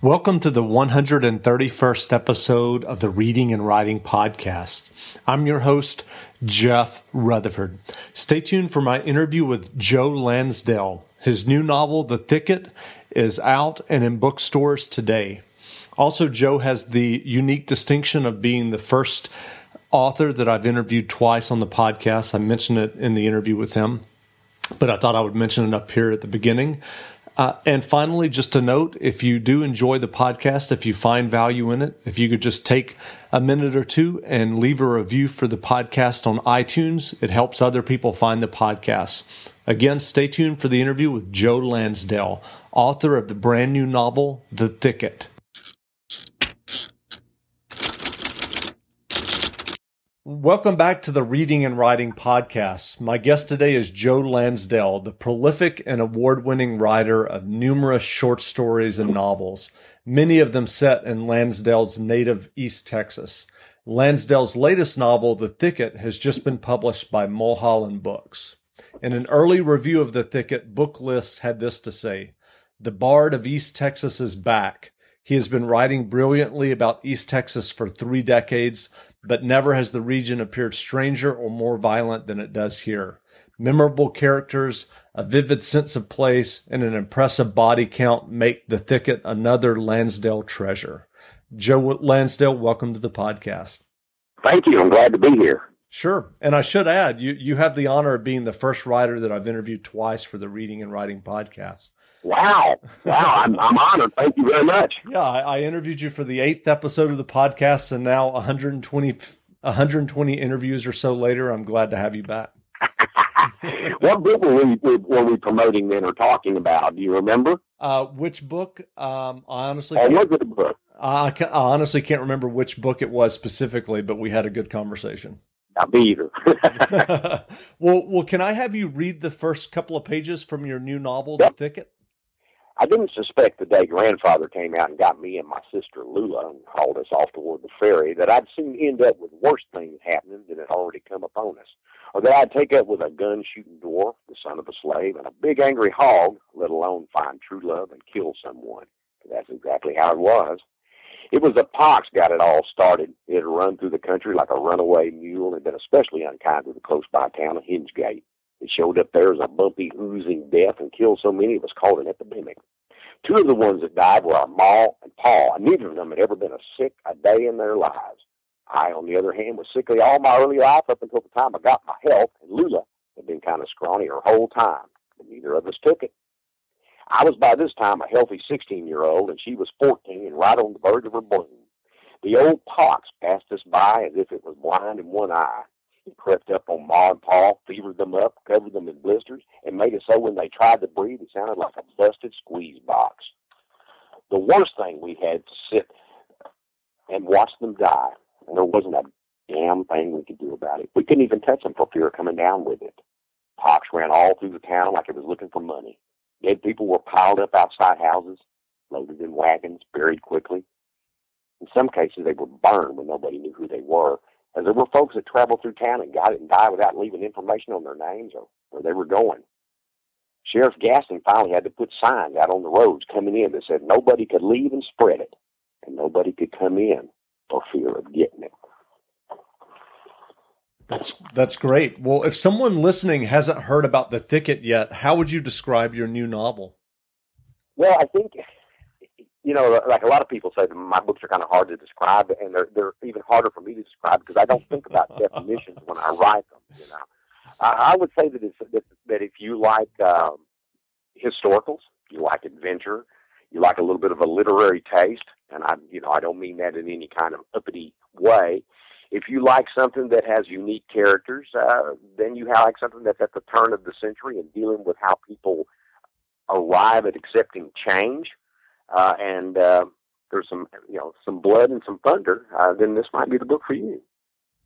Welcome to the 131st episode of the Reading and Writing Podcast. I'm your host, Jeff Rutherford. Stay tuned for my interview with Joe Lansdale. His new novel, The Thicket, is out and in bookstores today. Also, Joe has the unique distinction of being the first author that I've interviewed twice on the podcast. I mentioned it in the interview with him, but I thought I would mention it up here at the beginning. Uh, and finally, just a note if you do enjoy the podcast, if you find value in it, if you could just take a minute or two and leave a review for the podcast on iTunes, it helps other people find the podcast. Again, stay tuned for the interview with Joe Lansdale, author of the brand new novel, The Thicket. Welcome back to the Reading and Writing Podcast. My guest today is Joe Lansdale, the prolific and award winning writer of numerous short stories and novels, many of them set in Lansdale's native East Texas. Lansdale's latest novel, The Thicket, has just been published by Mulholland Books. In an early review of The Thicket, Booklist had this to say The Bard of East Texas is back. He has been writing brilliantly about East Texas for three decades, but never has the region appeared stranger or more violent than it does here. Memorable characters, a vivid sense of place, and an impressive body count make the thicket another Lansdale treasure. Joe Lansdale, welcome to the podcast. Thank you. I'm glad to be here. Sure. And I should add, you, you have the honor of being the first writer that I've interviewed twice for the Reading and Writing podcast. Wow. Wow. I'm, I'm honored. Thank you very much. Yeah. I, I, interviewed you for the eighth episode of the podcast, and now 120, 120 interviews or so later, I'm glad to have you back. what book were we, were we promoting then or talking about? Do you remember? Uh, which book? Um, I honestly. Was it a book? I, I honestly can't remember which book it was specifically, but we had a good conversation. Not me either. well, well, can I have you read the first couple of pages from your new novel, yep. The Thicket? I didn't suspect the day grandfather came out and got me and my sister Lula and hauled us off toward the ferry that I'd soon end up with worse things happening than had already come upon us, or that I'd take up with a gun shooting dwarf, the son of a slave, and a big angry hog, let alone find true love and kill someone. That's exactly how it was. It was the pox got it all started. It had run through the country like a runaway mule and been especially unkind to the close by town of Hingegate. It showed up there as a bumpy, oozing death and killed so many it was called an epidemic. Two of the ones that died were our Ma and Pa, and neither of them had ever been a sick a day in their lives. I, on the other hand, was sickly all my early life up until the time I got my health, and Lula had been kind of scrawny her whole time, but neither of us took it. I was by this time a healthy 16 year old, and she was 14 and right on the verge of her bloom. The old pox passed us by as if it was blind in one eye. He crept up on Ma and Pa, fevered them up, covered them in blisters, and made it so when they tried to breathe, it sounded like a busted squeeze box. The worst thing we had to sit and watch them die, and there wasn't a damn thing we could do about it. We couldn't even touch them for fear of coming down with it. Pox ran all through the town like it was looking for money. Dead people were piled up outside houses, loaded in wagons, buried quickly. In some cases, they were burned when nobody knew who they were. As there were folks that traveled through town and got it and died without leaving information on their names or where they were going. Sheriff Gaston finally had to put signs out on the roads coming in that said nobody could leave and spread it, and nobody could come in for fear of getting it. That's that's great. Well, if someone listening hasn't heard about the thicket yet, how would you describe your new novel? Well, I think you know, like a lot of people say, my books are kind of hard to describe, and they're they're even harder for me to describe because I don't think about definitions when I write them. You know, I, I would say that it's that, that if you like um, historicals, you like adventure, you like a little bit of a literary taste, and I, you know, I don't mean that in any kind of uppity way if you like something that has unique characters, uh, then you like something that's at the turn of the century and dealing with how people arrive at accepting change. Uh, and uh, there's some you know some blood and some thunder, uh, then this might be the book for you.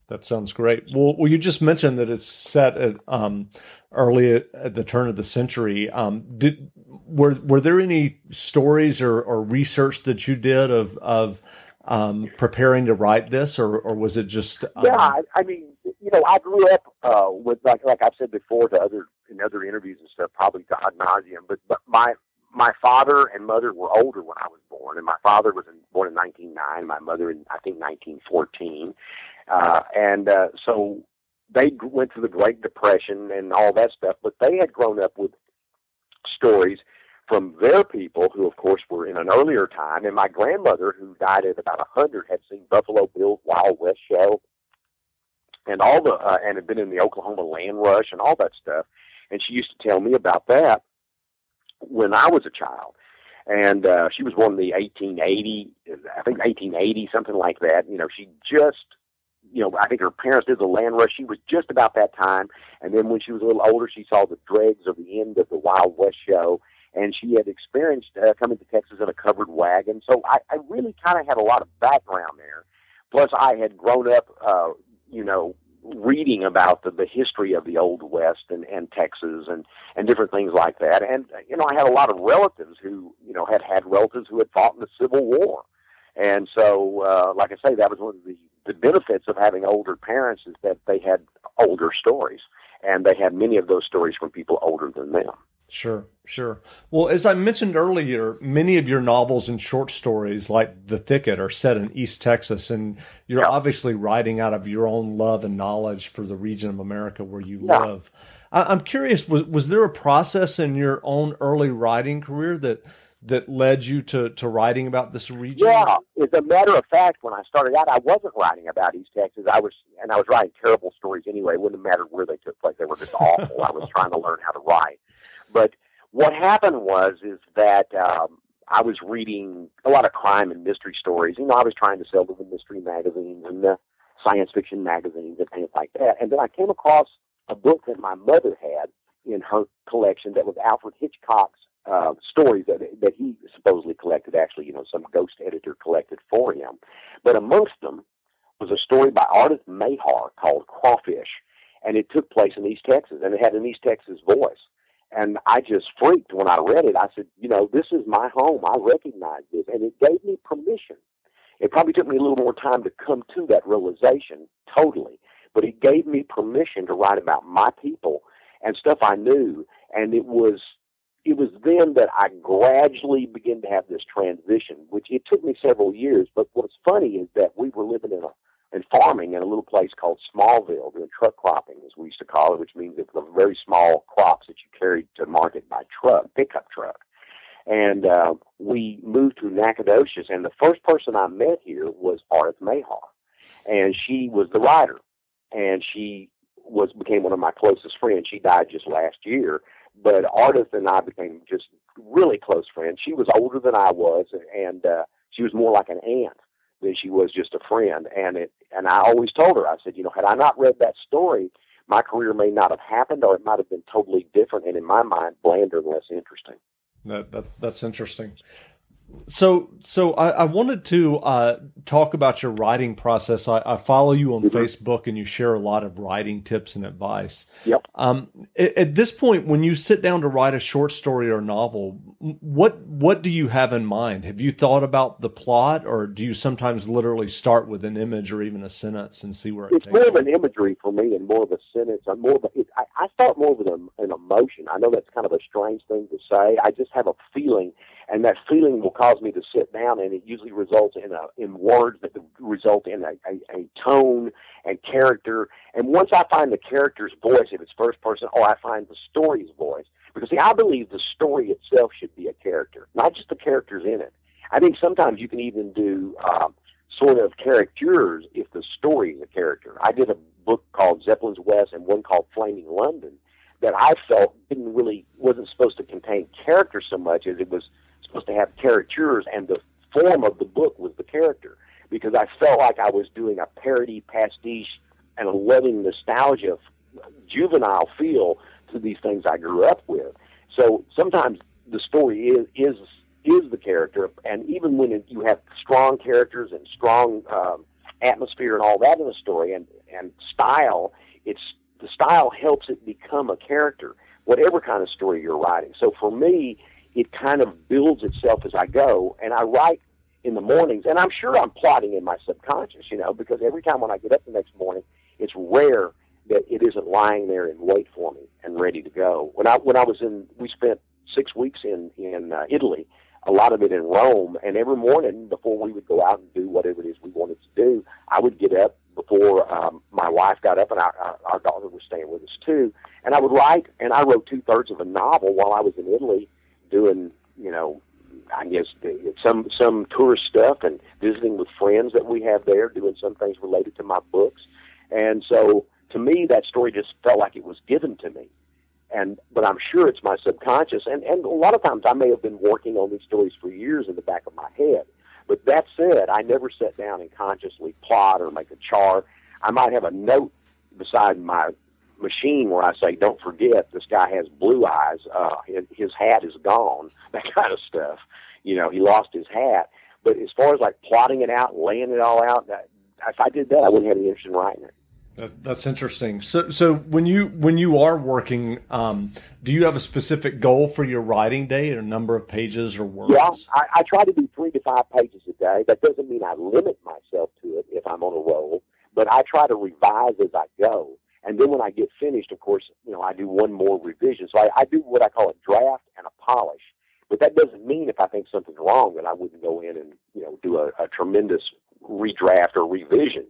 That sounds great. Well, well, you just mentioned that it's set at um, early at, at, the turn of the century. Um, did were were there any stories or, or research that you did of of um, preparing to write this, or or was it just? Um... Yeah, I, I, mean, you know, I grew up uh, with like like I've said before to other in other interviews and stuff, probably to ad nauseum. But but my my father and mother were older when I was born, and my father was in, born in 1909, my mother in I think 1914, uh, and uh, so they went through the Great Depression and all that stuff. But they had grown up with stories from their people, who of course were in an earlier time, and my grandmother, who died at about a hundred, had seen Buffalo Bill's Wild West show, and all the uh, and had been in the Oklahoma Land Rush and all that stuff, and she used to tell me about that when I was a child. And uh, she was born in the 1880, I think 1880, something like that. You know, she just you know, I think her parents did the land rush. She was just about that time. And then when she was a little older, she saw the dregs of the end of the Wild West show. And she had experienced uh, coming to Texas in a covered wagon. So I, I really kind of had a lot of background there. Plus, I had grown up, uh, you know, reading about the, the history of the Old West and, and Texas and, and different things like that. And, you know, I had a lot of relatives who, you know, had had relatives who had fought in the Civil War. And so, uh, like I say, that was one of the the benefits of having older parents is that they had older stories, and they had many of those stories from people older than them. Sure, sure. Well, as I mentioned earlier, many of your novels and short stories, like The Thicket, are set in East Texas, and you're yeah. obviously writing out of your own love and knowledge for the region of America where you yeah. live. I- I'm curious was was there a process in your own early writing career that that led you to, to writing about this region? Yeah, as a matter of fact, when I started out, I wasn't writing about East Texas. I was, and I was writing terrible stories anyway. It wouldn't matter where they took place; they were just awful. I was trying to learn how to write. But what happened was, is that um, I was reading a lot of crime and mystery stories. You know, I was trying to sell to the mystery magazines and the science fiction magazines and things like that. And then I came across a book that my mother had in her collection that was Alfred Hitchcock's uh, stories that that he supposedly collected. Actually, you know, some ghost editor collected for him. But amongst them was a story by Ardath Mayhar called Crawfish, and it took place in East Texas, and it had an East Texas voice. And I just freaked when I read it. I said, you know, this is my home. I recognize this, and it gave me permission. It probably took me a little more time to come to that realization totally, but it gave me permission to write about my people and stuff I knew. And it was it was then that I gradually began to have this transition, which it took me several years. But what's funny is that we were living in a and farming in a little place called Smallville, doing truck cropping, as we used to call it, which means it's the very small crops that you carried to market by truck, pickup truck. And uh, we moved to Nacogdoches, and the first person I met here was Ardath Mayhar, and she was the writer, and she was became one of my closest friends. She died just last year, but Ardith and I became just really close friends. She was older than I was, and uh, she was more like an aunt than she was just a friend. And it, and I always told her, I said, you know, had I not read that story, my career may not have happened, or it might have been totally different, and in my mind, blander and less interesting. That, that that's interesting. So, so I, I wanted to uh, talk about your writing process. I, I follow you on mm-hmm. Facebook, and you share a lot of writing tips and advice. Yep. Um, at, at, this point, when you sit down to write a short story or novel, what what do you have in mind? Have you thought about the plot, or do you sometimes literally start with an image or even a sentence and see where it it's more of an imagery for me and more of a sentence. I'm more of a, it, I, I start more with an, an emotion. I know that's kind of a strange thing to say. I just have a feeling and that feeling will cause me to sit down, and it usually results in a in words that result in a, a, a tone and character. And once I find the character's voice, if it's first person, or I find the story's voice, because see, I believe the story itself should be a character, not just the characters in it. I think sometimes you can even do um, sort of characters if the story is a character. I did a book called Zeppelins West and one called Flaming London that I felt didn't really wasn't supposed to contain character so much as it was supposed to have caricatures, and the form of the book was the character because I felt like I was doing a parody pastiche and a loving nostalgia, juvenile feel to these things I grew up with. So sometimes the story is is is the character, and even when it, you have strong characters and strong um, atmosphere and all that in the story, and and style, it's the style helps it become a character, whatever kind of story you're writing. So for me, it kind of builds itself as I go, and I write in the mornings, and I'm sure I'm plotting in my subconscious, you know, because every time when I get up the next morning, it's rare that it isn't lying there in wait for me and ready to go. When I when I was in, we spent six weeks in in uh, Italy, a lot of it in Rome, and every morning before we would go out and do whatever it is we wanted to do, I would get up before um, my wife got up, and our, our, our daughter was staying with us too, and I would write, and I wrote two thirds of a novel while I was in Italy doing, you know, I guess some some tourist stuff and visiting with friends that we have there, doing some things related to my books, and so to me that story just felt like it was given to me, and but I'm sure it's my subconscious, and and a lot of times I may have been working on these stories for years in the back of my head, but that said, I never sat down and consciously plot or make a chart. I might have a note beside my machine where I say, "Don't forget, this guy has blue eyes. Uh, his, hat is gone." That kind of stuff. You know, he lost his hat. But as far as like plotting it out, laying it all out, that, if I did that, I wouldn't have any interest in writing it. That, that's interesting. So, so when you when you are working, um, do you have a specific goal for your writing day, or number of pages or words? Yeah, I, I try to do three to five pages a day. That doesn't mean I limit myself to it if I'm on a roll, but I try to revise as I go. And then when I get finished, of course, you know, I do one more revision. So I, I do what I call a draft and a polish. But that doesn't mean if I think something's wrong that I wouldn't go in and you know do a, a tremendous redraft or revision.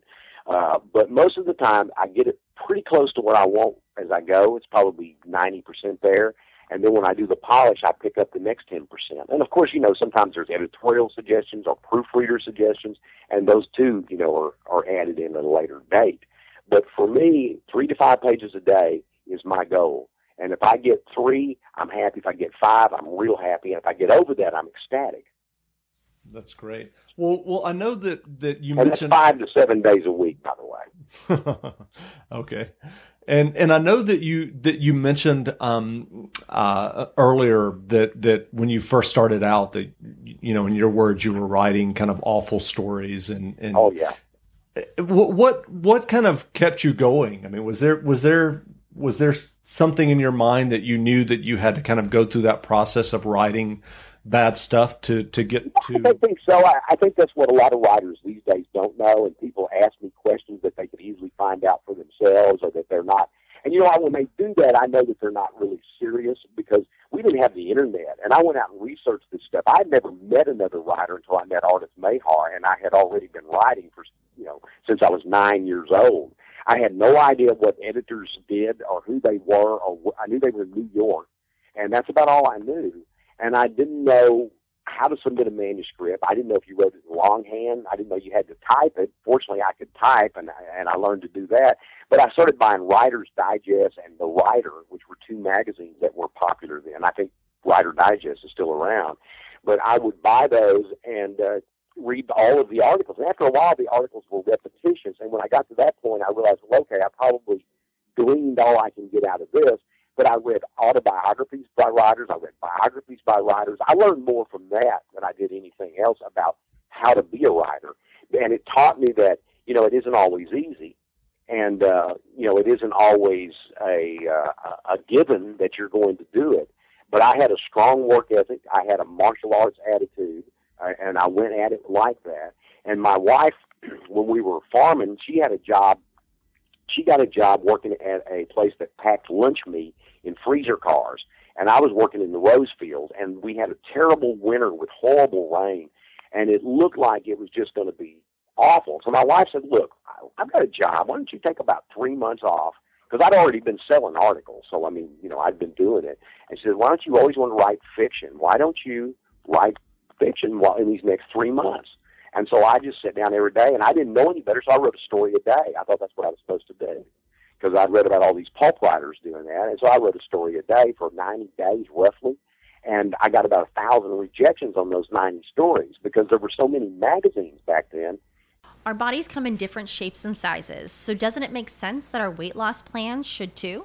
Uh, but most of the time, I get it pretty close to what I want as I go. It's probably 90% there. And then when I do the polish, I pick up the next 10%. And of course, you know, sometimes there's editorial suggestions or proofreader suggestions, and those too, you know, are, are added in at a later date. But for me, three to five pages a day is my goal. And if I get three, I'm happy. If I get five, I'm real happy. And if I get over that, I'm ecstatic. That's great. Well, well, I know that that you and mentioned five to seven days a week, by the way. okay, and and I know that you that you mentioned um, uh, earlier that that when you first started out that you know in your words you were writing kind of awful stories and and oh yeah. What what what kind of kept you going? I mean, was there was there was there something in your mind that you knew that you had to kind of go through that process of writing bad stuff to to get to? I think so. I, I think that's what a lot of writers these days don't know, and people ask me questions that they could easily find out for themselves, or that they're not. And you know, when they do that, I know that they're not really serious because we didn't have the internet, and I went out and researched this stuff. I'd never met another writer until I met Ardath Mayhar, and I had already been writing for you know since I was nine years old. I had no idea what editors did or who they were, or I knew they were in New York, and that's about all I knew and I didn't know how to submit a manuscript. I didn't know if you wrote it in longhand. I didn't know you had to type it. Fortunately, I could type, and and I learned to do that. But I started buying Writer's Digest and The Writer, which were two magazines that were popular then. I think Writer Digest is still around, but I would buy those and uh, read all of the articles. And after a while, the articles were repetitious. And when I got to that point, I realized, well, okay, I probably gleaned all I can get out of this but I read autobiographies by writers. I read biographies by writers. I learned more from that than I did anything else about how to be a writer. And it taught me that, you know, it isn't always easy. And, uh, you know, it isn't always a, uh, a given that you're going to do it. But I had a strong work ethic. I had a martial arts attitude, uh, and I went at it like that. And my wife, when we were farming, she had a job she got a job working at a place that packed lunch meat in freezer cars. And I was working in the rose field, and we had a terrible winter with horrible rain, and it looked like it was just going to be awful. So my wife said, "Look, I've got a job. Why don't you take about three months off?" Because I'd already been selling articles, so I mean, you know, I'd been doing it. And she said, "Why don't you always want to write fiction? Why don't you write fiction while in these next three months?" And so I just sit down every day, and I didn't know any better, so I wrote a story a day. I thought that's what I was supposed to do because I'd read about all these pulp writers doing that, and so I wrote a story a day for 90 days roughly, and I got about a thousand rejections on those 90 stories because there were so many magazines back then. Our bodies come in different shapes and sizes, so doesn't it make sense that our weight loss plans should too?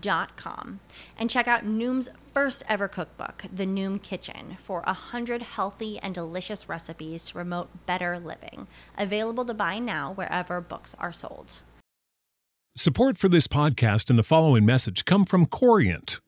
noom.com and check out Noom's first ever cookbook, The Noom Kitchen, for 100 healthy and delicious recipes to promote better living. Available to buy now wherever books are sold. Support for this podcast and the following message come from Corient.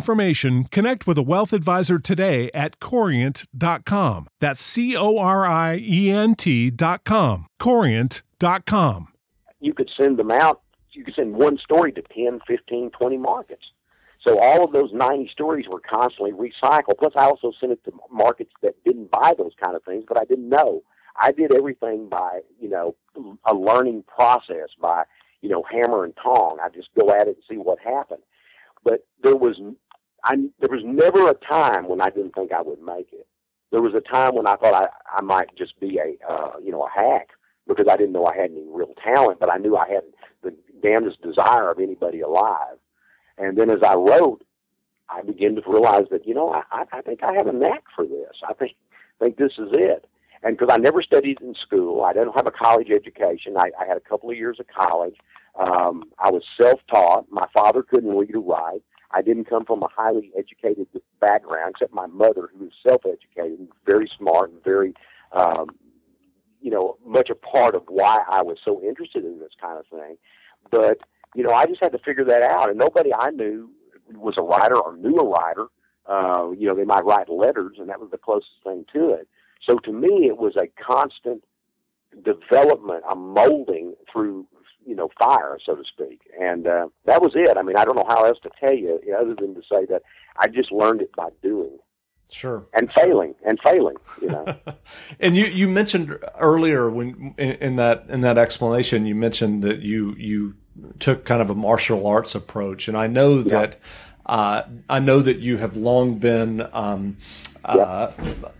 information, connect with a wealth advisor today at corient.com. That's C O R I E N T.com. Corient.com. You could send them out, you could send one story to 10, 15, 20 markets. So all of those 90 stories were constantly recycled. Plus, I also sent it to markets that didn't buy those kind of things, but I didn't know. I did everything by, you know, a learning process by, you know, hammer and tong. I just go at it and see what happened. But there was I, there was never a time when I didn't think I would make it. There was a time when I thought I, I might just be a, uh, you know, a hack because I didn't know I had any real talent, but I knew I had the damnedest desire of anybody alive. And then as I wrote, I began to realize that, you know, I, I think I have a knack for this. I think, think this is it. And because I never studied in school, I didn't have a college education. I, I had a couple of years of college. Um, I was self-taught. My father couldn't read or write. I didn't come from a highly educated background, except my mother, who was self-educated, very smart, and very, um, you know, much a part of why I was so interested in this kind of thing. But you know, I just had to figure that out, and nobody I knew was a writer or knew a writer. Uh, you know, they might write letters, and that was the closest thing to it. So to me, it was a constant development, a molding through you know fire, so to speak. And uh, that was it. I mean, I don't know how else to tell you other than to say that I just learned it by doing. Sure. And failing and failing, you know. and you you mentioned earlier when in, in, that in that explanation you mentioned that you you took kind of a martial arts approach, and I know yeah. that. Uh, I know that you have long been um, uh,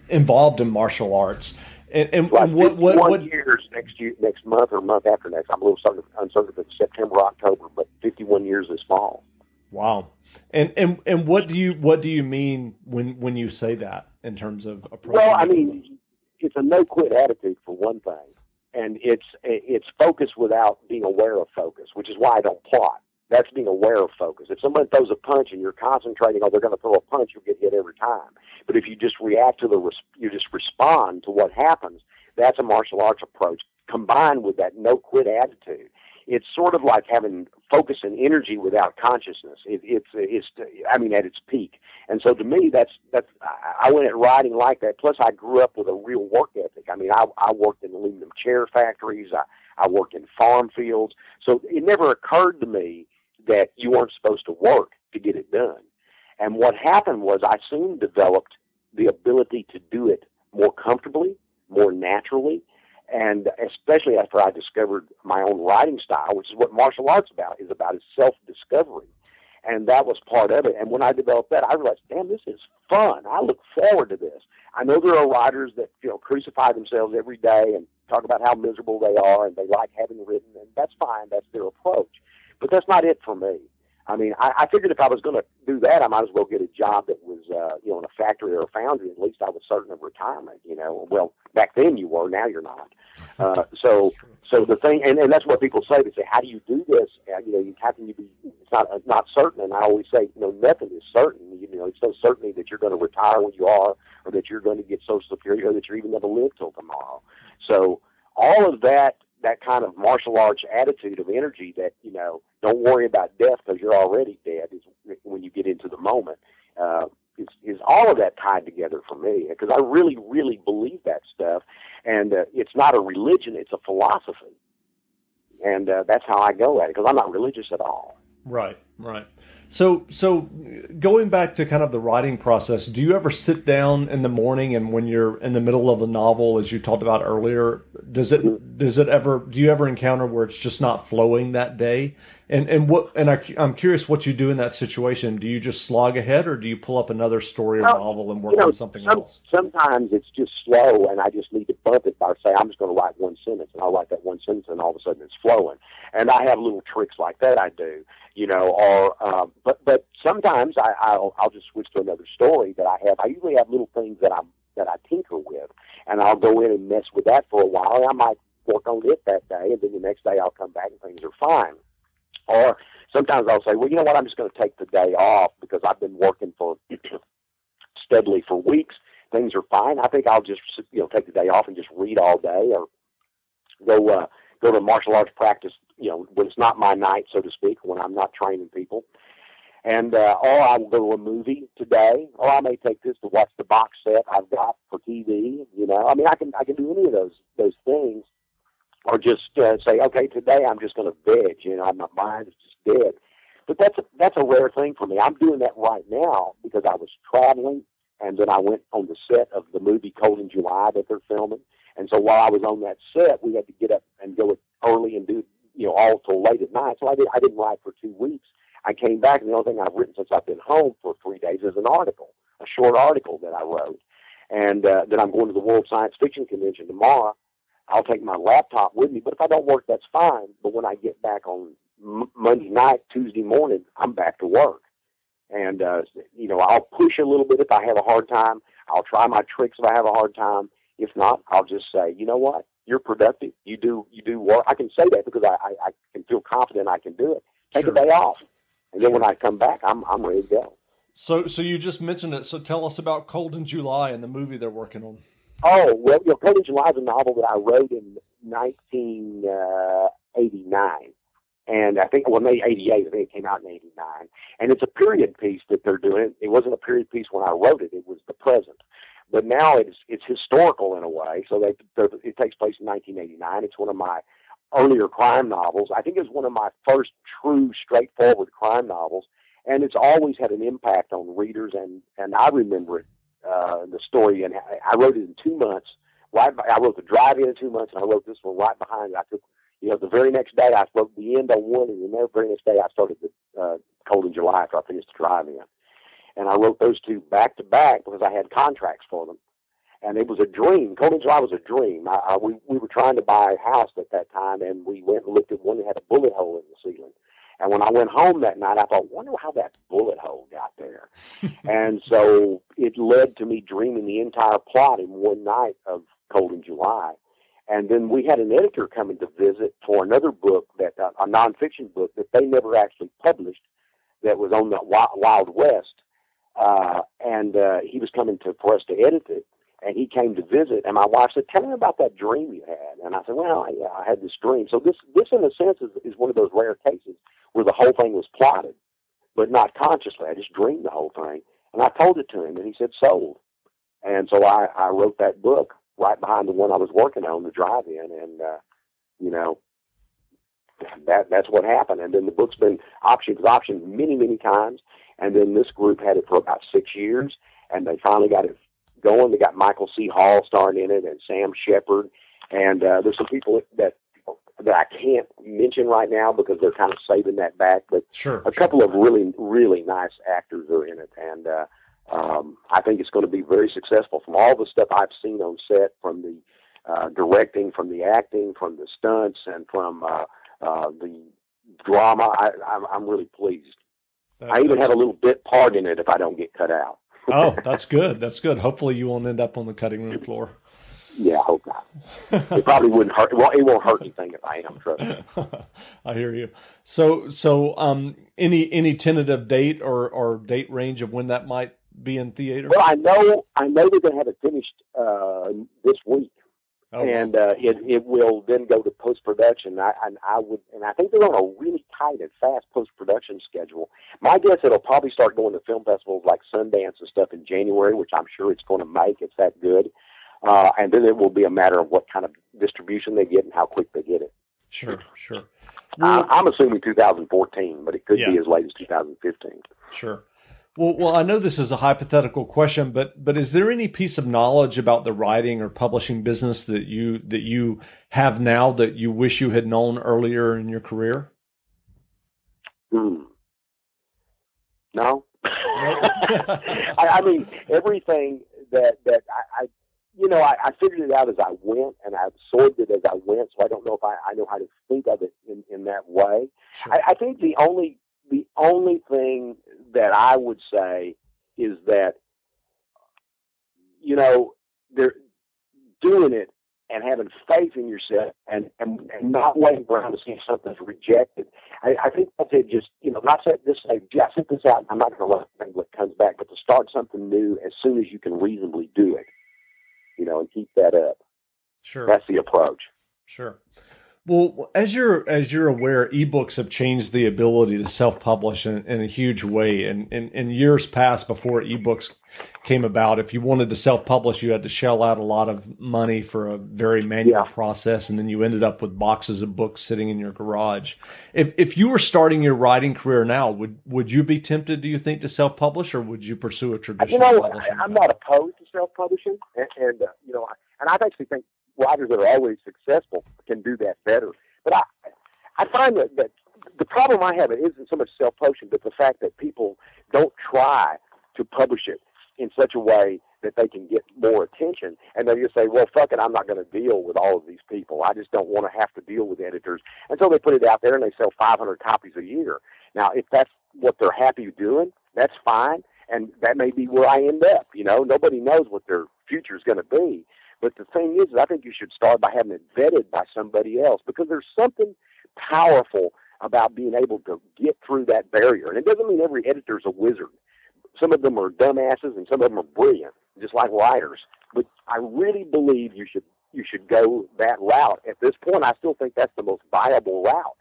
involved in martial arts. And, and like what, what, what years next year, next month or month after next? I'm a little certain, uncertain if it's September, October, but 51 years this fall. Wow. And and and what do you what do you mean when when you say that in terms of approach? Well, I mean, it's a no quit attitude for one thing, and it's it's focus without being aware of focus, which is why I don't plot. That's being aware of focus. If someone throws a punch and you're concentrating, oh, they're going to throw a punch, you'll get hit every time. But if you just react to the, you just respond to what happens, that's a martial arts approach combined with that no quit attitude. It's sort of like having focus and energy without consciousness. It, it's, it's, I mean, at its peak. And so to me, that's, that's, I went at riding like that. Plus I grew up with a real work ethic. I mean, I, I worked in aluminum chair factories. I, I worked in farm fields. So it never occurred to me that you weren't supposed to work to get it done. And what happened was I soon developed the ability to do it more comfortably, more naturally, and especially after I discovered my own writing style, which is what martial arts about is about is self discovery. And that was part of it. And when I developed that, I realized, damn, this is fun. I look forward to this. I know there are writers that you know crucify themselves every day and talk about how miserable they are and they like having written, and that's fine. That's their approach. But that's not it for me. I mean, I, I figured if I was going to do that, I might as well get a job that was, uh, you know, in a factory or a foundry. At least I was certain of retirement. You know, well, back then you were, now you're not. Uh, so, so the thing, and, and that's what people say. They say, "How do you do this?" Uh, you know, how can you be? It's not it's not certain. And I always say, you know, nothing is certain. You know, it's no certainty that you're going to retire when you are, or that you're going to get Social Security, or that you're even going to live till tomorrow. So, all of that that kind of martial arts attitude of energy that you know don't worry about death because you're already dead is when you get into the moment uh, is, is all of that tied together for me because I really really believe that stuff. And uh, it's not a religion it's a philosophy. And uh, that's how I go at it because I'm not religious at all. Right right so, so going back to kind of the writing process, do you ever sit down in the morning and when you're in the middle of a novel, as you talked about earlier, does it does it ever do you ever encounter where it's just not flowing that day? And and what and I, I'm curious what you do in that situation. Do you just slog ahead, or do you pull up another story or well, novel and work you know, on something some, else? Sometimes it's just slow, and I just need to bump it by say I'm just going to write one sentence, and I'll write that one sentence, and all of a sudden it's flowing. And I have little tricks like that I do, you know. Or um, but but sometimes I, I'll I'll just switch to another story that I have. I usually have little things that I'm that I tinker with, and I'll go in and mess with that for a while. And I might work on it that day, and then the next day I'll come back and things are fine. Or sometimes I'll say, well, you know what, I'm just going to take the day off because I've been working for steadily for weeks. Things are fine. I think I'll just you know take the day off and just read all day, or go uh, go to martial arts practice. You know, when it's not my night, so to speak, when I'm not training people. And uh, or I will go to a movie today, or I may take this to watch the box set I've got for TV. You know, I mean, I can I can do any of those those things or just uh, say, okay, today I'm just going to veg. You know, my mind is just dead. But that's a, that's a rare thing for me. I'm doing that right now because I was traveling, and then I went on the set of the movie Cold in July that they're filming. And so while I was on that set, we had to get up and go early and do you know all till late at night. So I did I didn't write for two weeks. I came back, and the only thing I've written since I've been home for three days is an article, a short article that I wrote. And uh, then I'm going to the World Science Fiction Convention tomorrow, I'll take my laptop with me. But if I don't work, that's fine. But when I get back on M- Monday night, Tuesday morning, I'm back to work. And, uh, you know, I'll push a little bit if I have a hard time. I'll try my tricks if I have a hard time. If not, I'll just say, you know what? You're productive. You do, you do work. I can say that because I, I, I can feel confident I can do it. Take sure. a day off. And then when I come back, I'm, I'm ready to go. So, so you just mentioned it. So tell us about Cold in July and the movie they're working on. Oh, well, you know, Cold in July is a novel that I wrote in 1989. Uh, and I think, well, maybe 88, I think it came out in 89. And it's a period piece that they're doing. It wasn't a period piece when I wrote it, it was the present. But now it's it's historical in a way. So they, it takes place in 1989. It's one of my earlier crime novels. I think it's one of my first true, straightforward crime novels. And it's always had an impact on readers. And, and I remember it uh, the story, and I wrote it in two months. Right, I wrote the drive-in in two months, and I wrote this one right behind it. I took, you know, the very next day I wrote the end on one, and the very next day I started the uh, Cold in July after I finished the drive-in, and I wrote those two back to back because I had contracts for them, and it was a dream. Cold in July was a dream. I, I, we we were trying to buy a house at that time, and we went and looked at one that had a bullet hole in the ceiling and when I went home that night, I thought, wonder how that bullet hole got there. and so it led to me dreaming the entire plot in one night of Cold in July. And then we had an editor coming to visit for another book that uh, a nonfiction book that they never actually published that was on the Wild West. Uh, and uh, he was coming to for us to edit it and he came to visit, and my wife said, "Tell me about that dream you had." And I said, "Well, yeah, I had this dream." So this, this in a sense, is, is one of those rare cases where the whole thing was plotted, but not consciously. I just dreamed the whole thing, and I told it to him, and he said, "Sold." And so I, I wrote that book right behind the one I was working on, the drive-in, and uh, you know, that that's what happened. And then the book's been optioned, optioned many, many times. And then this group had it for about six years, and they finally got it going. They got Michael C. Hall starring in it and Sam Shepard. And uh, there's some people that that I can't mention right now because they're kind of saving that back. But sure, a couple of really really nice actors are in it, and uh, um, I think it's going to be very successful. From all the stuff I've seen on set, from the uh, directing, from the acting, from the stunts, and from uh, uh, the drama, I, I'm, I'm really pleased. That, I even have a little bit part in it if I don't get cut out. Oh, that's good. That's good. Hopefully, you won't end up on the cutting room floor. Yeah, I hope not. it probably wouldn't hurt. Well, it won't hurt anything if I am. Trust me. I hear you. So, so um, any any tentative date or or date range of when that might be in theater? Well, I know I know they're going to have it finished uh, this week. Oh, and uh, it it will then go to post production. I, I I would and I think they're on a really tight and fast post production schedule. My guess it'll probably start going to film festivals like Sundance and stuff in January, which I'm sure it's going to make. It's that good, uh, and then it will be a matter of what kind of distribution they get and how quick they get it. Sure, sure. Well, I'm assuming 2014, but it could yeah. be as late as 2015. Sure. Well, well, I know this is a hypothetical question, but but is there any piece of knowledge about the writing or publishing business that you that you have now that you wish you had known earlier in your career? Hmm. No. I, I, mean, everything that that I, I you know, I, I figured it out as I went, and I absorbed it as I went. So I don't know if I, I know how to think of it in, in that way. Sure. I, I think the only the only thing that I would say is that, you know, they're doing it and having faith in yourself and, and, and not waiting around to see if something's rejected. I, I think that's it. Just, you know, not say this, yeah, sent this out. I'm not going to let what comes back, but to start something new as soon as you can reasonably do it, you know, and keep that up. Sure. That's the approach. Sure. Well, as you're as you're aware, ebooks have changed the ability to self-publish in, in a huge way. And in years past, before ebooks came about, if you wanted to self-publish, you had to shell out a lot of money for a very manual yeah. process, and then you ended up with boxes of books sitting in your garage. If if you were starting your writing career now, would would you be tempted? Do you think to self-publish, or would you pursue a traditional? You know, publishing I, am not opposed to self-publishing, and, and uh, you know, and I actually think writers that are always successful can do that better. But I, I find that, that the problem I have it isn't so much self-publishing, but the fact that people don't try to publish it in such a way that they can get more attention. And they just say, well, fuck it, I'm not going to deal with all of these people. I just don't want to have to deal with editors. And so they put it out there and they sell 500 copies a year. Now, if that's what they're happy doing, that's fine. And that may be where I end up. You know, nobody knows what their future is going to be. But the thing is, I think you should start by having it vetted by somebody else because there's something powerful about being able to get through that barrier. And it doesn't mean every editor's a wizard. Some of them are dumbasses and some of them are brilliant, just like writers. But I really believe you should you should go that route. At this point, I still think that's the most viable route.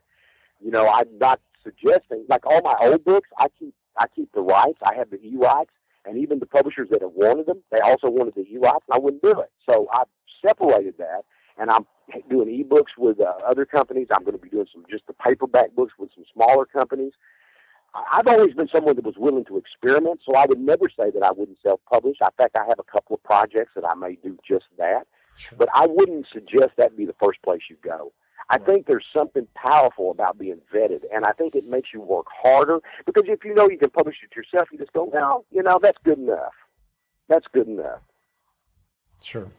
You know, I'm not suggesting like all my old books. I keep I keep the rights. I have the e rights. And even the publishers that have wanted them, they also wanted the e-rights, and I wouldn't do it. So I separated that, and I'm doing ebooks with uh, other companies. I'm going to be doing some just the paperback books with some smaller companies. I've always been someone that was willing to experiment, so I would never say that I wouldn't self-publish. In fact, I have a couple of projects that I may do just that. Sure. But I wouldn't suggest that be the first place you go. I think there's something powerful about being vetted, and I think it makes you work harder because if you know you can publish it yourself, you just go, well, you know, that's good enough. That's good enough. Sure.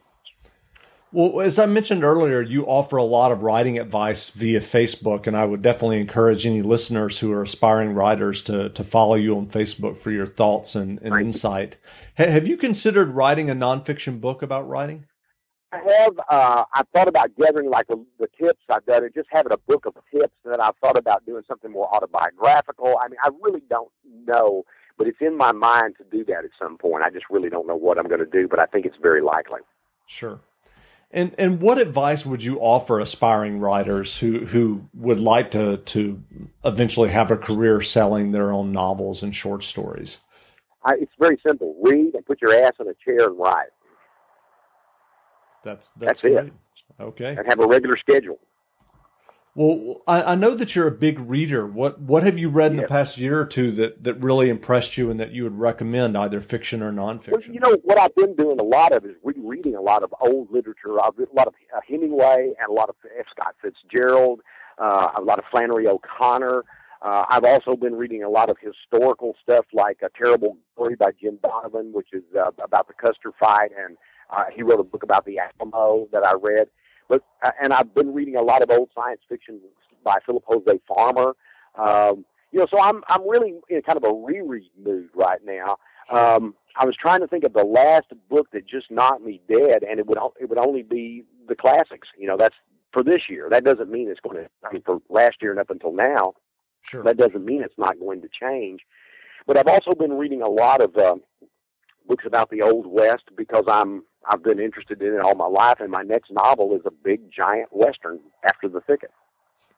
Well, as I mentioned earlier, you offer a lot of writing advice via Facebook, and I would definitely encourage any listeners who are aspiring writers to to follow you on Facebook for your thoughts and, and insight. have you considered writing a nonfiction book about writing? I have. Uh, I've thought about gathering like the, the tips. I've done and just having a book of tips, and then I've thought about doing something more autobiographical. I mean, I really don't know, but it's in my mind to do that at some point. I just really don't know what I'm going to do, but I think it's very likely. Sure. And and what advice would you offer aspiring writers who who would like to to eventually have a career selling their own novels and short stories? I, it's very simple. Read and put your ass in a chair and write. That's that's, that's it. Okay. And have a regular schedule. Well, I, I, know that you're a big reader. What what have you read in the past year or two that, that really impressed you and that you would recommend, either fiction or nonfiction? Well, you know what I've been doing a lot of is rereading a lot of old literature. I've read a lot of uh, Hemingway and a lot of F. Scott Fitzgerald, uh, a lot of Flannery O'Connor. Uh, I've also been reading a lot of historical stuff like A Terrible Glory by Jim Donovan, which is uh, about the Custer fight and uh, he wrote a book about the Alamo that I read. But uh, and I've been reading a lot of old science fiction by Philip Jose Farmer. Um, you know, so I'm I'm really in kind of a reread mood right now. Um, I was trying to think of the last book that just knocked me dead, and it would it would only be the classics. You know, that's for this year. That doesn't mean it's going to. I mean, for last year and up until now, Sure. that doesn't mean it's not going to change. But I've also been reading a lot of uh, books about the Old West because I'm I've been interested in it all my life, and my next novel is a big giant western after the thicket.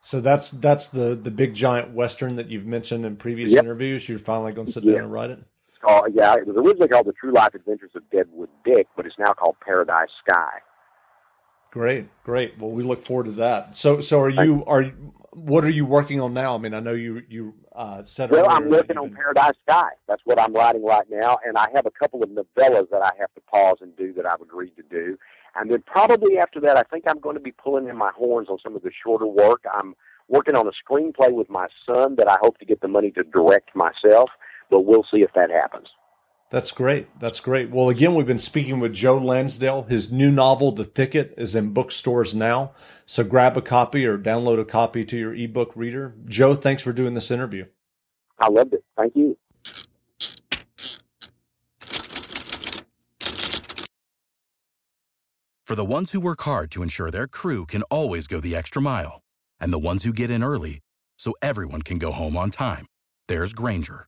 So that's that's the the big giant western that you've mentioned in previous Yep. interviews. You're finally going to sit Yeah. down and write it. It's called, yeah, it was originally called The True Life Adventures of Deadwood Dick, but it's now called Paradise Sky. Great, great. Well, we look forward to that. So, so are you? Are what are you working on now? I mean, I know you you uh, said Well, I'm working on been- Paradise Sky. That's what I'm writing right now, and I have a couple of novellas that I have to pause and do that I've agreed to do. And then probably after that, I think I'm going to be pulling in my horns on some of the shorter work. I'm working on a screenplay with my son that I hope to get the money to direct myself, but we'll see if that happens. That's great. That's great. Well, again, we've been speaking with Joe Lansdale. His new novel, The Thicket, is in bookstores now. So grab a copy or download a copy to your ebook reader. Joe, thanks for doing this interview. I loved it. Thank you. For the ones who work hard to ensure their crew can always go the extra mile, and the ones who get in early so everyone can go home on time, there's Grainger,